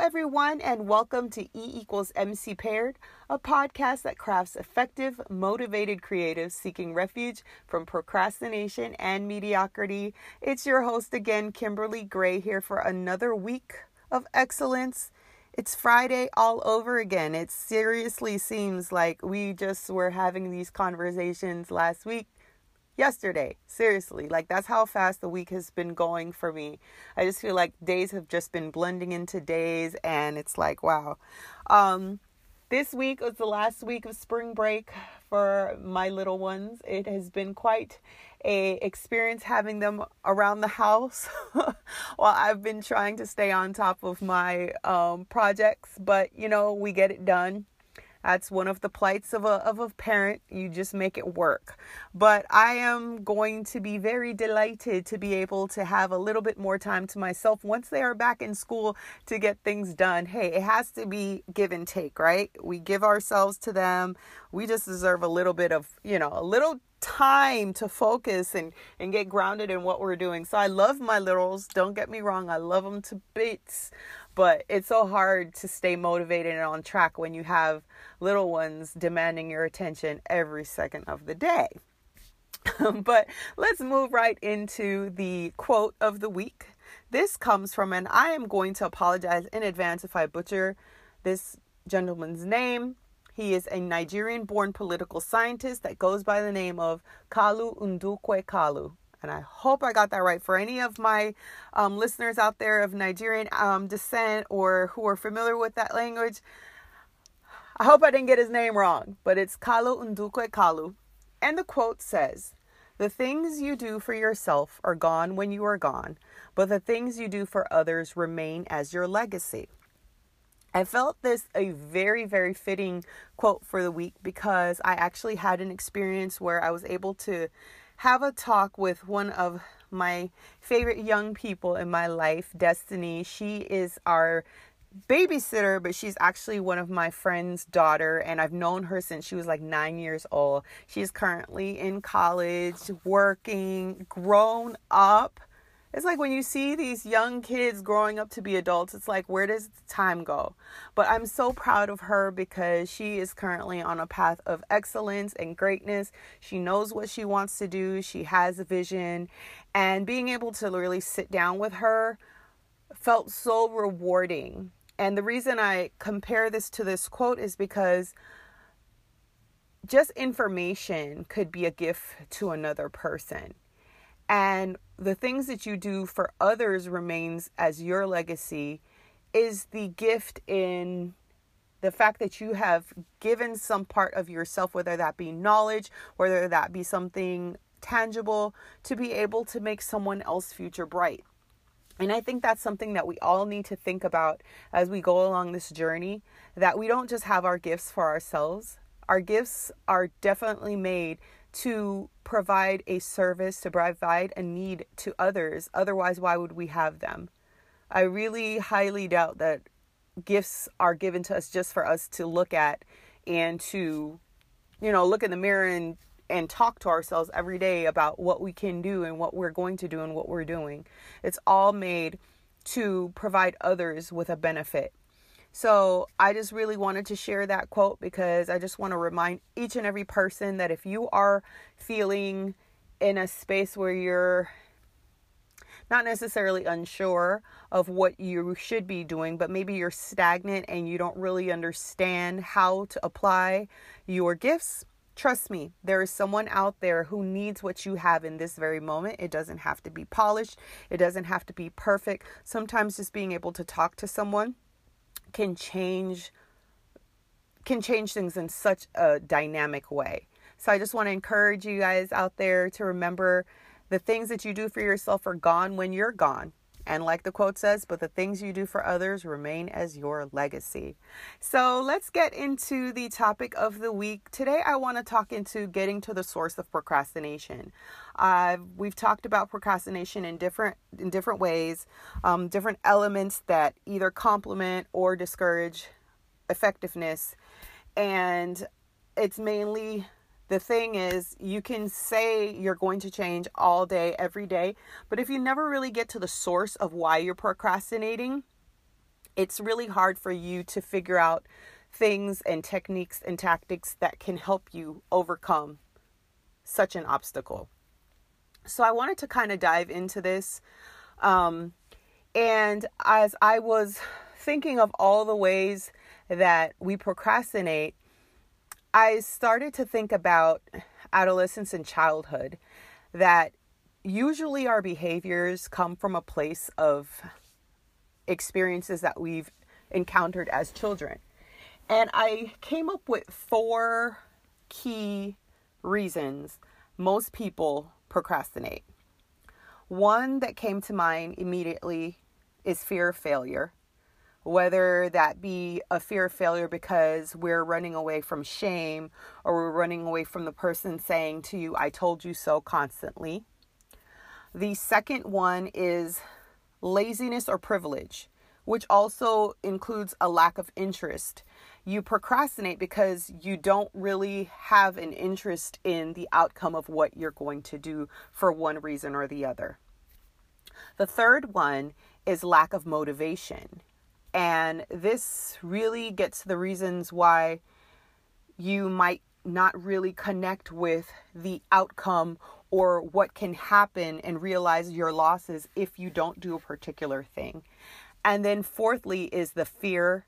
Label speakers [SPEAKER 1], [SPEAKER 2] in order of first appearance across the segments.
[SPEAKER 1] everyone, and welcome to E equals MC Paired, a podcast that crafts effective, motivated creatives seeking refuge from procrastination and mediocrity. It's your host again, Kimberly Gray, here for another week of excellence. It's Friday all over again. It seriously seems like we just were having these conversations last week yesterday. Seriously, like that's how fast the week has been going for me. I just feel like days have just been blending into days and it's like wow. Um this week was the last week of spring break for my little ones. It has been quite a experience having them around the house while I've been trying to stay on top of my um, projects, but you know, we get it done. That's one of the plights of a of a parent. You just make it work. But I am going to be very delighted to be able to have a little bit more time to myself once they are back in school to get things done. Hey, it has to be give and take, right? We give ourselves to them. We just deserve a little bit of, you know, a little time to focus and and get grounded in what we're doing. So I love my littles. Don't get me wrong. I love them to bits but it's so hard to stay motivated and on track when you have little ones demanding your attention every second of the day. but let's move right into the quote of the week. This comes from, and I am going to apologize in advance if I butcher this gentleman's name. He is a Nigerian born political scientist that goes by the name of Kalu Ndukwe Kalu and I hope I got that right. For any of my um, listeners out there of Nigerian um, descent or who are familiar with that language, I hope I didn't get his name wrong, but it's Kalu Ndukwe Kalu. And the quote says, The things you do for yourself are gone when you are gone, but the things you do for others remain as your legacy. I felt this a very, very fitting quote for the week because I actually had an experience where I was able to have a talk with one of my favorite young people in my life, Destiny. She is our babysitter, but she's actually one of my friend's daughter, and I've known her since she was like nine years old. She's currently in college, working, grown up it's like when you see these young kids growing up to be adults, it's like, where does time go? But I'm so proud of her because she is currently on a path of excellence and greatness. She knows what she wants to do, she has a vision, and being able to really sit down with her felt so rewarding. And the reason I compare this to this quote is because just information could be a gift to another person and the things that you do for others remains as your legacy is the gift in the fact that you have given some part of yourself whether that be knowledge whether that be something tangible to be able to make someone else future bright and I think that's something that we all need to think about as we go along this journey that we don't just have our gifts for ourselves. Our gifts are definitely made to provide a service, to provide a need to others. Otherwise, why would we have them? I really highly doubt that gifts are given to us just for us to look at and to, you know, look in the mirror and and talk to ourselves every day about what we can do and what we're going to do and what we're doing. It's all made to provide others with a benefit. So I just really wanted to share that quote because I just want to remind each and every person that if you are feeling in a space where you're not necessarily unsure of what you should be doing, but maybe you're stagnant and you don't really understand how to apply your gifts. Trust me, there is someone out there who needs what you have in this very moment. It doesn't have to be polished, it doesn't have to be perfect. Sometimes just being able to talk to someone can change can change things in such a dynamic way. So I just want to encourage you guys out there to remember the things that you do for yourself are gone when you're gone. And like the quote says, but the things you do for others remain as your legacy. So let's get into the topic of the week. Today, I want to talk into getting to the source of procrastination. Uh, we've talked about procrastination in different in different ways, um, different elements that either complement or discourage effectiveness, and it's mainly the thing is, you can say you're going to change all day, every day, but if you never really get to the source of why you're procrastinating, it's really hard for you to figure out things and techniques and tactics that can help you overcome such an obstacle. So I wanted to kind of dive into this. Um, and as I was thinking of all the ways that we procrastinate, I started to think about adolescence and childhood that usually our behaviors come from a place of experiences that we've encountered as children. And I came up with four key reasons most people procrastinate. One that came to mind immediately is fear of failure, whether that be a fear of failure because we're running away from shame or we're running away from the person saying to you, I told you so constantly. The second one is laziness or privilege, which also includes a lack of interest you procrastinate because you don't really have an interest in the outcome of what you're going to do for one reason or the other. The third one is lack of motivation. And this really gets to the reasons why you might not really connect with the outcome or what can happen and realize your losses if you don't do a particular thing. And then, fourthly, is the fear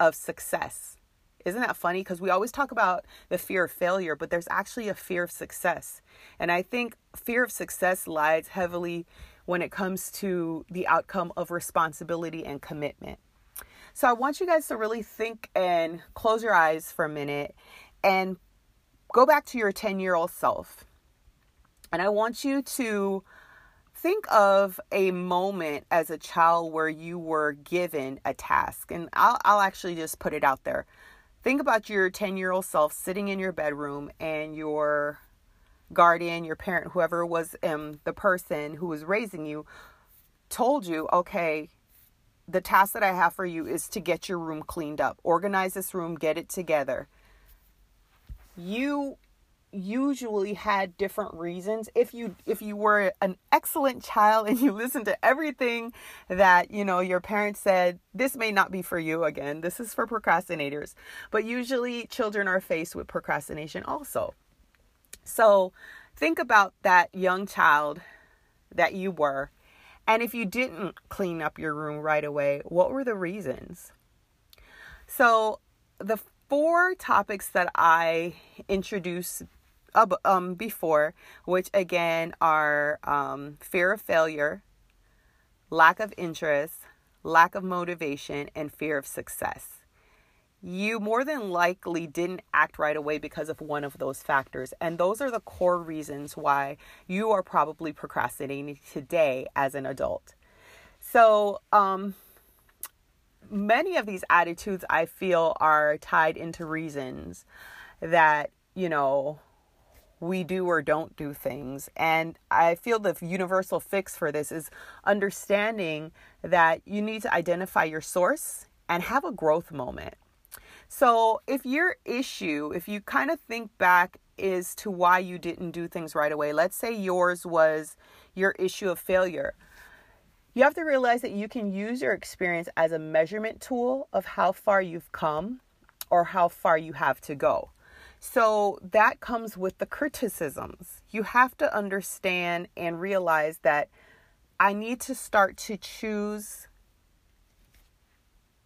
[SPEAKER 1] of success. Isn't that funny? Because we always talk about the fear of failure, but there's actually a fear of success. And I think fear of success lies heavily when it comes to the outcome of responsibility and commitment. So I want you guys to really think and close your eyes for a minute and go back to your 10 year old self. And I want you to think of a moment as a child where you were given a task. And I'll, I'll actually just put it out there. Think about your 10 year old self sitting in your bedroom and your guardian, your parent, whoever was um, the person who was raising you, told you, okay, the task that I have for you is to get your room cleaned up, organize this room, get it together. You usually had different reasons. If you if you were an excellent child and you listened to everything that you know your parents said this may not be for you again. This is for procrastinators. But usually children are faced with procrastination also. So think about that young child that you were and if you didn't clean up your room right away what were the reasons so the four topics that I introduced um, before, which again are um, fear of failure, lack of interest, lack of motivation, and fear of success. You more than likely didn't act right away because of one of those factors. And those are the core reasons why you are probably procrastinating today as an adult. So, um, many of these attitudes I feel are tied into reasons that, you know, we do or don't do things. And I feel the universal fix for this is understanding that you need to identify your source and have a growth moment. So, if your issue, if you kind of think back is to why you didn't do things right away, let's say yours was your issue of failure. You have to realize that you can use your experience as a measurement tool of how far you've come or how far you have to go. So that comes with the criticisms. You have to understand and realize that I need to start to choose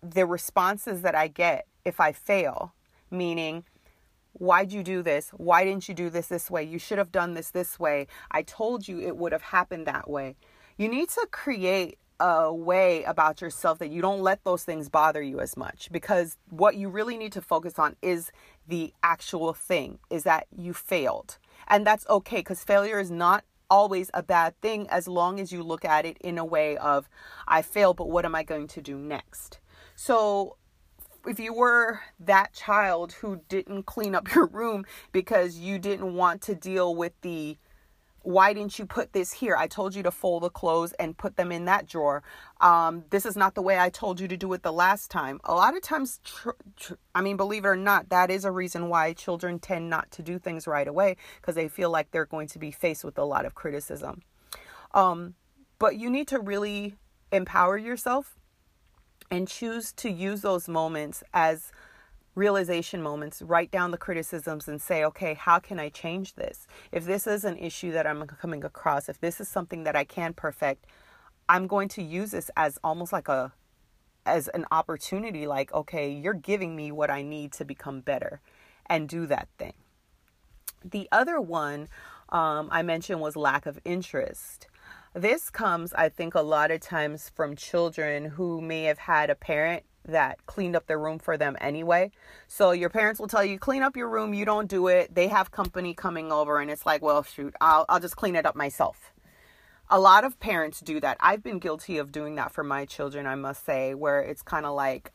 [SPEAKER 1] the responses that I get if I fail, meaning, why'd you do this? Why didn't you do this this way? You should have done this this way. I told you it would have happened that way. You need to create a way about yourself that you don't let those things bother you as much because what you really need to focus on is the actual thing is that you failed and that's okay because failure is not always a bad thing as long as you look at it in a way of i failed but what am i going to do next so if you were that child who didn't clean up your room because you didn't want to deal with the why didn't you put this here? I told you to fold the clothes and put them in that drawer. Um, this is not the way I told you to do it the last time. A lot of times, tr- tr- I mean, believe it or not, that is a reason why children tend not to do things right away because they feel like they're going to be faced with a lot of criticism. Um, but you need to really empower yourself and choose to use those moments as realization moments, write down the criticisms and say, okay, how can I change this? If this is an issue that I'm coming across, if this is something that I can perfect, I'm going to use this as almost like a as an opportunity like, okay, you're giving me what I need to become better and do that thing. The other one um, I mentioned was lack of interest. This comes, I think, a lot of times from children who may have had a parent that cleaned up their room for them anyway. So your parents will tell you, clean up your room, you don't do it. They have company coming over, and it's like, well, shoot, I'll, I'll just clean it up myself. A lot of parents do that. I've been guilty of doing that for my children, I must say, where it's kind of like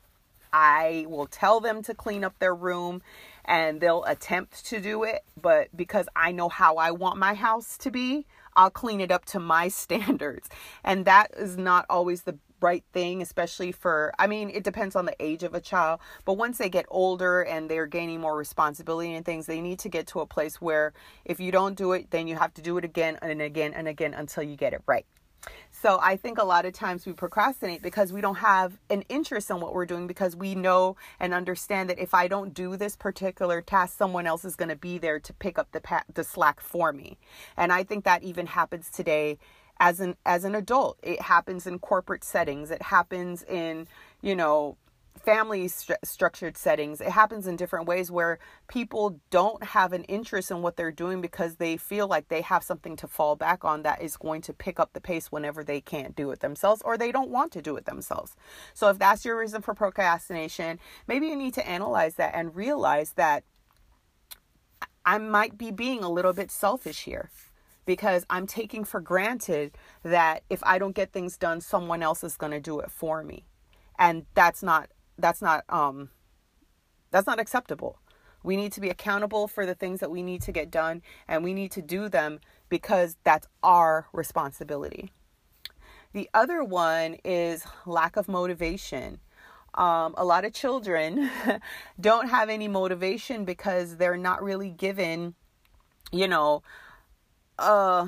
[SPEAKER 1] I will tell them to clean up their room and they'll attempt to do it, but because I know how I want my house to be, I'll clean it up to my standards. And that is not always the right thing, especially for, I mean, it depends on the age of a child, but once they get older and they're gaining more responsibility and things, they need to get to a place where if you don't do it, then you have to do it again and again and again until you get it right. So I think a lot of times we procrastinate because we don't have an interest in what we're doing because we know and understand that if I don't do this particular task, someone else is going to be there to pick up the pa- the slack for me. And I think that even happens today as an as an adult it happens in corporate settings it happens in you know family st- structured settings it happens in different ways where people don't have an interest in what they're doing because they feel like they have something to fall back on that is going to pick up the pace whenever they can't do it themselves or they don't want to do it themselves so if that's your reason for procrastination maybe you need to analyze that and realize that I might be being a little bit selfish here because I'm taking for granted that if I don't get things done, someone else is going to do it for me. And that's not that's not um that's not acceptable. We need to be accountable for the things that we need to get done and we need to do them because that's our responsibility. The other one is lack of motivation. Um, a lot of children don't have any motivation because they're not really given, you know, uh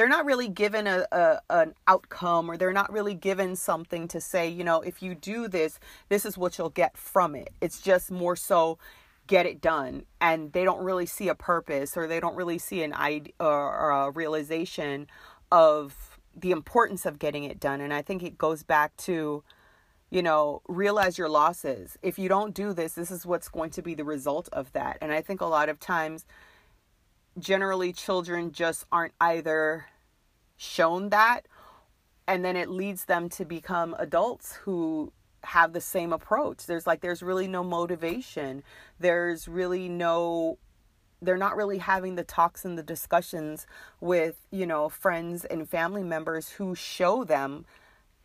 [SPEAKER 1] they're not really given a, a, an outcome or they're not really given something to say you know if you do this this is what you'll get from it. It's just more so get it done. And they don't really see a purpose or they don't really see an idea or a realization of the importance of getting it done. And i think it goes back to you know realize your losses. If you don't do this this is what's going to be the result of that. And i think a lot of times generally children just aren't either shown that and then it leads them to become adults who have the same approach. There's like there's really no motivation. There's really no they're not really having the talks and the discussions with you know friends and family members who show them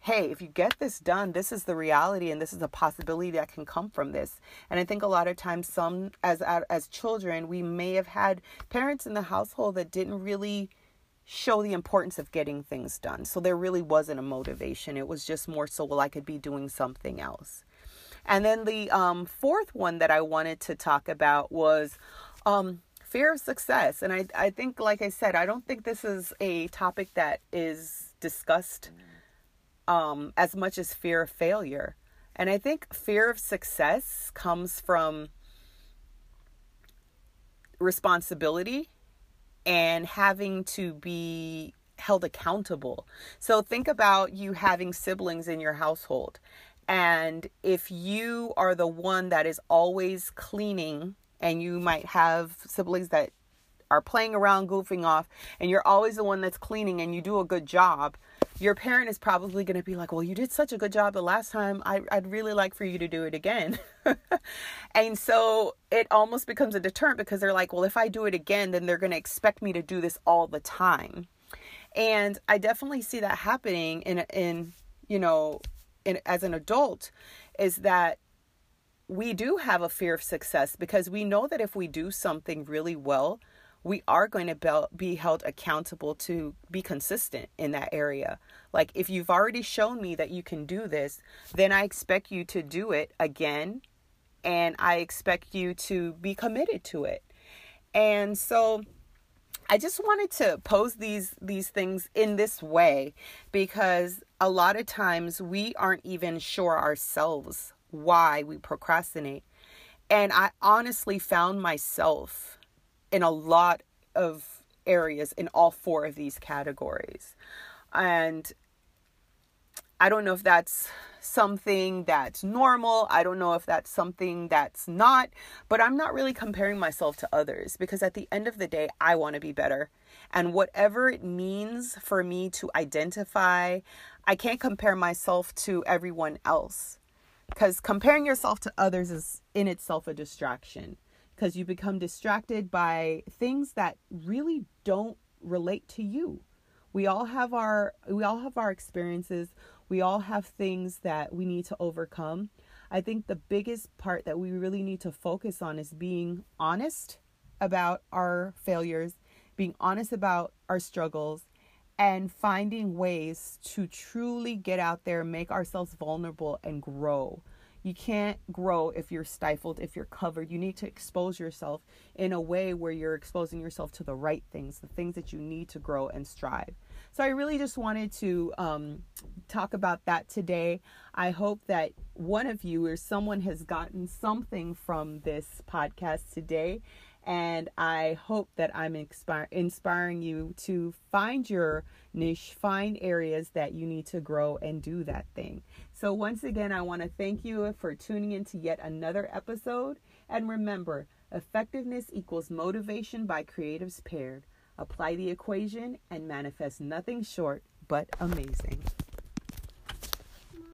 [SPEAKER 1] hey, if you get this done, this is the reality and this is a possibility that can come from this. And I think a lot of times some as as children, we may have had parents in the household that didn't really show the importance of getting things done. So there really wasn't a motivation. It was just more so well I could be doing something else. And then the um, fourth one that I wanted to talk about was um, fear of success. And I, I think, like I said, I don't think this is a topic that is discussed um, as much as fear of failure. And I think fear of success comes from responsibility and having to be held accountable. So think about you having siblings in your household. And if you are the one that is always cleaning, and you might have siblings that are playing around, goofing off, and you're always the one that's cleaning and you do a good job, your parent is probably going to be like, Well, you did such a good job the last time. I, would really like for you to do it again. and so it almost becomes a deterrent because they're like, Well, if I do it again, then they're going to expect me to do this all the time. And I definitely see that happening in, in you know, in, as an adult, is that we do have a fear of success because we know that if we do something really well, we are going to be held accountable to be consistent in that area. Like, if you've already shown me that you can do this, then I expect you to do it again, and I expect you to be committed to it. And so, I just wanted to pose these these things in this way because a lot of times we aren't even sure ourselves why we procrastinate. And I honestly found myself in a lot of areas in all four of these categories. And I don't know if that's something that's normal. I don't know if that's something that's not, but I'm not really comparing myself to others because at the end of the day, I want to be better. And whatever it means for me to identify, I can't compare myself to everyone else because comparing yourself to others is in itself a distraction because you become distracted by things that really don't relate to you. We all have our we all have our experiences. We all have things that we need to overcome. I think the biggest part that we really need to focus on is being honest about our failures, being honest about our struggles, and finding ways to truly get out there, make ourselves vulnerable, and grow. You can't grow if you're stifled, if you're covered. You need to expose yourself in a way where you're exposing yourself to the right things, the things that you need to grow and strive. So I really just wanted to um, talk about that today. I hope that one of you or someone has gotten something from this podcast today. And I hope that I'm inspire, inspiring you to find your niche, find areas that you need to grow and do that thing. So, once again, I want to thank you for tuning in to yet another episode. And remember, effectiveness equals motivation by creatives paired. Apply the equation and manifest nothing short but amazing.